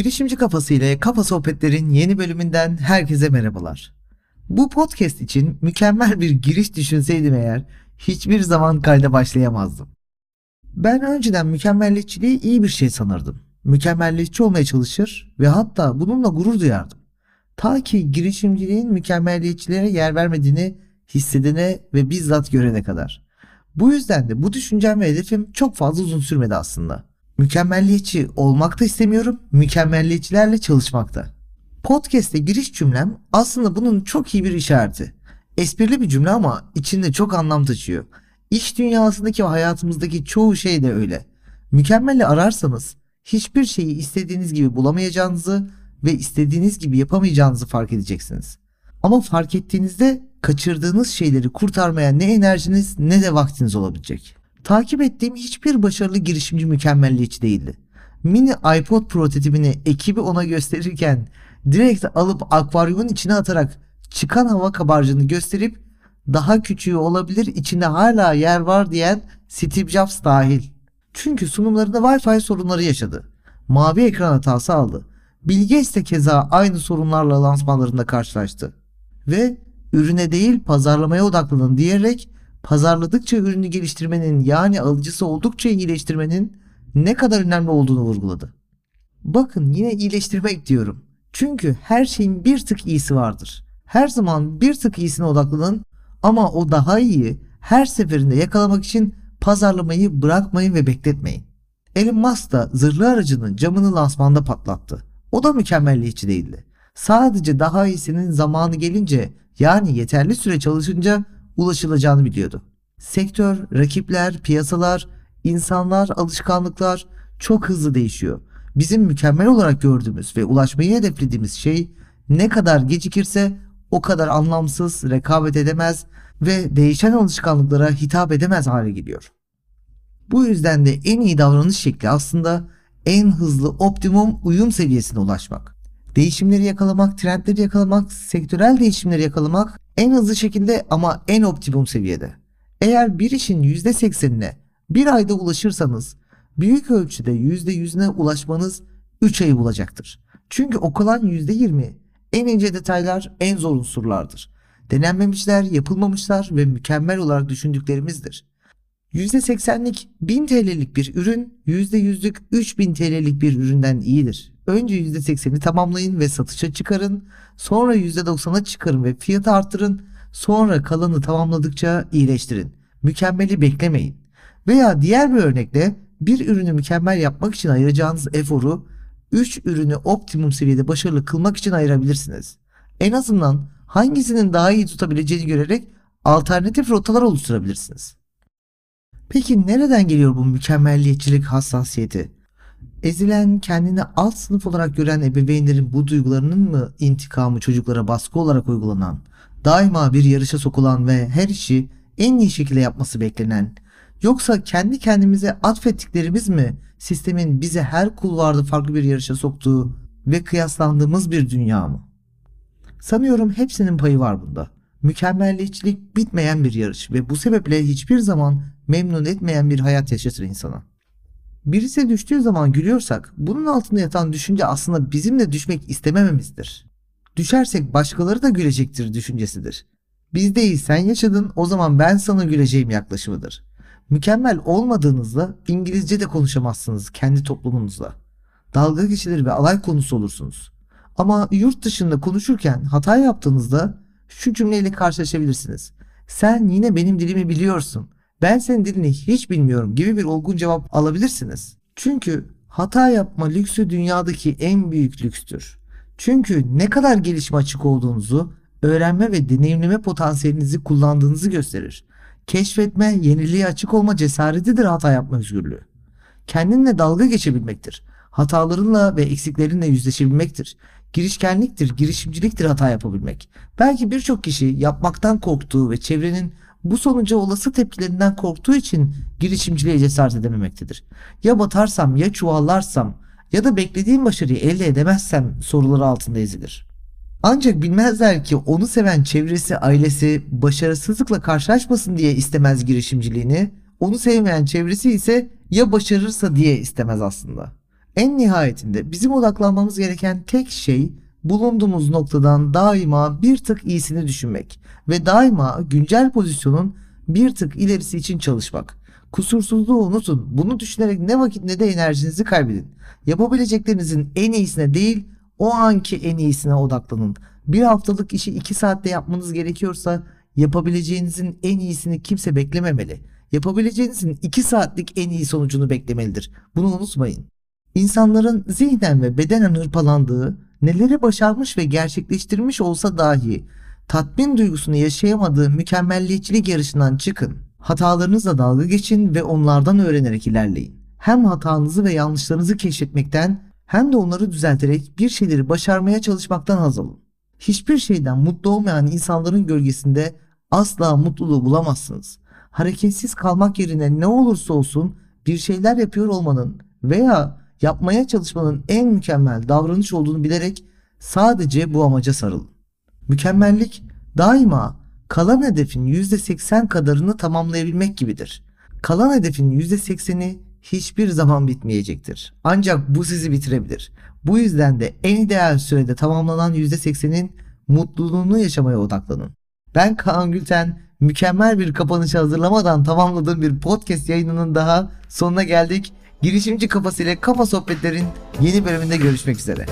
Girişimci Kafası ile Kafa Sohbetler'in yeni bölümünden herkese merhabalar. Bu podcast için mükemmel bir giriş düşünseydim eğer hiçbir zaman kayda başlayamazdım. Ben önceden mükemmelliyetçiliği iyi bir şey sanırdım. Mükemmelliyetçi olmaya çalışır ve hatta bununla gurur duyardım. Ta ki girişimciliğin mükemmelliyetçilere yer vermediğini hissedene ve bizzat görene kadar. Bu yüzden de bu düşüncem ve hedefim çok fazla uzun sürmedi aslında. Mükemmelliyetçi olmak da istemiyorum, mükemmelliyetçilerle çalışmakta. Podcast'e giriş cümlem aslında bunun çok iyi bir işareti. Esprili bir cümle ama içinde çok anlam taşıyor. İş dünyasındaki ve hayatımızdaki çoğu şey de öyle. Mükemmeli ararsanız hiçbir şeyi istediğiniz gibi bulamayacağınızı ve istediğiniz gibi yapamayacağınızı fark edeceksiniz. Ama fark ettiğinizde kaçırdığınız şeyleri kurtarmaya ne enerjiniz ne de vaktiniz olabilecek. Takip ettiğim hiçbir başarılı girişimci mükemmelliyetçi değildi. Mini iPod prototipini ekibi ona gösterirken direkt alıp akvaryumun içine atarak çıkan hava kabarcığını gösterip daha küçüğü olabilir içinde hala yer var diyen Steve Jobs dahil. Çünkü sunumlarında Wi-Fi sorunları yaşadı. Mavi ekran hatası aldı. Bill Gates de keza aynı sorunlarla lansmanlarında karşılaştı. Ve ürüne değil pazarlamaya odaklanın diyerek pazarladıkça ürünü geliştirmenin yani alıcısı oldukça iyileştirmenin ne kadar önemli olduğunu vurguladı. Bakın yine iyileştirmek diyorum. Çünkü her şeyin bir tık iyisi vardır. Her zaman bir tık iyisine odaklanın ama o daha iyi her seferinde yakalamak için pazarlamayı bırakmayın ve bekletmeyin. Elon Musk da zırhlı aracının camını lansmanda patlattı. O da mükemmelliyetçi değildi. Sadece daha iyisinin zamanı gelince yani yeterli süre çalışınca ulaşılacağını biliyordu. Sektör, rakipler, piyasalar, insanlar, alışkanlıklar çok hızlı değişiyor. Bizim mükemmel olarak gördüğümüz ve ulaşmayı hedeflediğimiz şey ne kadar gecikirse o kadar anlamsız, rekabet edemez ve değişen alışkanlıklara hitap edemez hale geliyor. Bu yüzden de en iyi davranış şekli aslında en hızlı optimum uyum seviyesine ulaşmak. Değişimleri yakalamak, trendleri yakalamak, sektörel değişimleri yakalamak en hızlı şekilde ama en optimum seviyede. Eğer bir işin %80'ine bir ayda ulaşırsanız büyük ölçüde %100'üne ulaşmanız 3 ayı bulacaktır. Çünkü o kalan %20 en ince detaylar en zor unsurlardır. Denenmemişler, yapılmamışlar ve mükemmel olarak düşündüklerimizdir. %80'lik 1000 TL'lik bir ürün %100'lük 3000 TL'lik bir üründen iyidir. Önce %80'i tamamlayın ve satışa çıkarın. Sonra %90'a çıkarın ve fiyatı arttırın. Sonra kalanı tamamladıkça iyileştirin. Mükemmeli beklemeyin. Veya diğer bir örnekle bir ürünü mükemmel yapmak için ayıracağınız eforu 3 ürünü optimum seviyede başarılı kılmak için ayırabilirsiniz. En azından hangisinin daha iyi tutabileceğini görerek alternatif rotalar oluşturabilirsiniz. Peki nereden geliyor bu mükemmelliyetçilik hassasiyeti? Ezilen, kendini alt sınıf olarak gören ebeveynlerin bu duygularının mı intikamı çocuklara baskı olarak uygulanan, daima bir yarışa sokulan ve her işi en iyi şekilde yapması beklenen, yoksa kendi kendimize atfettiklerimiz mi sistemin bizi her kulvarda farklı bir yarışa soktuğu ve kıyaslandığımız bir dünya mı? Sanıyorum hepsinin payı var bunda. Mükemmelliyetçilik bitmeyen bir yarış ve bu sebeple hiçbir zaman memnun etmeyen bir hayat yaşatır insana. Birisi düştüğü zaman gülüyorsak bunun altında yatan düşünce aslında bizim de düşmek istemememizdir. Düşersek başkaları da gülecektir düşüncesidir. Biz değil sen yaşadın o zaman ben sana güleceğim yaklaşımıdır. Mükemmel olmadığınızda İngilizce de konuşamazsınız kendi toplumunuzla. Dalga geçilir ve alay konusu olursunuz. Ama yurt dışında konuşurken hata yaptığınızda şu cümleyle karşılaşabilirsiniz. Sen yine benim dilimi biliyorsun ben senin dilini hiç bilmiyorum gibi bir olgun cevap alabilirsiniz. Çünkü hata yapma lüksü dünyadaki en büyük lükstür. Çünkü ne kadar gelişme açık olduğunuzu, öğrenme ve deneyimleme potansiyelinizi kullandığınızı gösterir. Keşfetme, yeniliğe açık olma cesaretidir hata yapma özgürlüğü. Kendinle dalga geçebilmektir. Hatalarınla ve eksiklerinle yüzleşebilmektir. Girişkenliktir, girişimciliktir hata yapabilmek. Belki birçok kişi yapmaktan korktuğu ve çevrenin bu sonuca olası tepkilerinden korktuğu için girişimciliğe cesaret edememektedir. Ya batarsam ya çuvallarsam ya da beklediğim başarıyı elde edemezsem soruları altında ezilir. Ancak bilmezler ki onu seven çevresi, ailesi başarısızlıkla karşılaşmasın diye istemez girişimciliğini, onu sevmeyen çevresi ise ya başarırsa diye istemez aslında. En nihayetinde bizim odaklanmamız gereken tek şey bulunduğumuz noktadan daima bir tık iyisini düşünmek ve daima güncel pozisyonun bir tık ilerisi için çalışmak. Kusursuzluğu unutun. Bunu düşünerek ne vakit ne de enerjinizi kaybedin. Yapabileceklerinizin en iyisine değil, o anki en iyisine odaklanın. Bir haftalık işi 2 saatte yapmanız gerekiyorsa yapabileceğinizin en iyisini kimse beklememeli. Yapabileceğinizin 2 saatlik en iyi sonucunu beklemelidir. Bunu unutmayın. İnsanların zihnen ve bedenen hırpalandığı, neleri başarmış ve gerçekleştirmiş olsa dahi tatmin duygusunu yaşayamadığı mükemmelliyetçilik yarışından çıkın. Hatalarınızla dalga geçin ve onlardan öğrenerek ilerleyin. Hem hatanızı ve yanlışlarınızı keşfetmekten hem de onları düzelterek bir şeyleri başarmaya çalışmaktan haz alın. Hiçbir şeyden mutlu olmayan insanların gölgesinde asla mutluluğu bulamazsınız. Hareketsiz kalmak yerine ne olursa olsun bir şeyler yapıyor olmanın veya yapmaya çalışmanın en mükemmel davranış olduğunu bilerek sadece bu amaca sarılın. Mükemmellik daima kalan hedefin %80 kadarını tamamlayabilmek gibidir. Kalan hedefin %80'i hiçbir zaman bitmeyecektir. Ancak bu sizi bitirebilir. Bu yüzden de en ideal sürede tamamlanan %80'in mutluluğunu yaşamaya odaklanın. Ben Kaan Gülten, mükemmel bir kapanış hazırlamadan tamamladığım bir podcast yayınının daha sonuna geldik. Girişimci kafasıyla kafa sohbetlerin yeni bölümünde görüşmek üzere.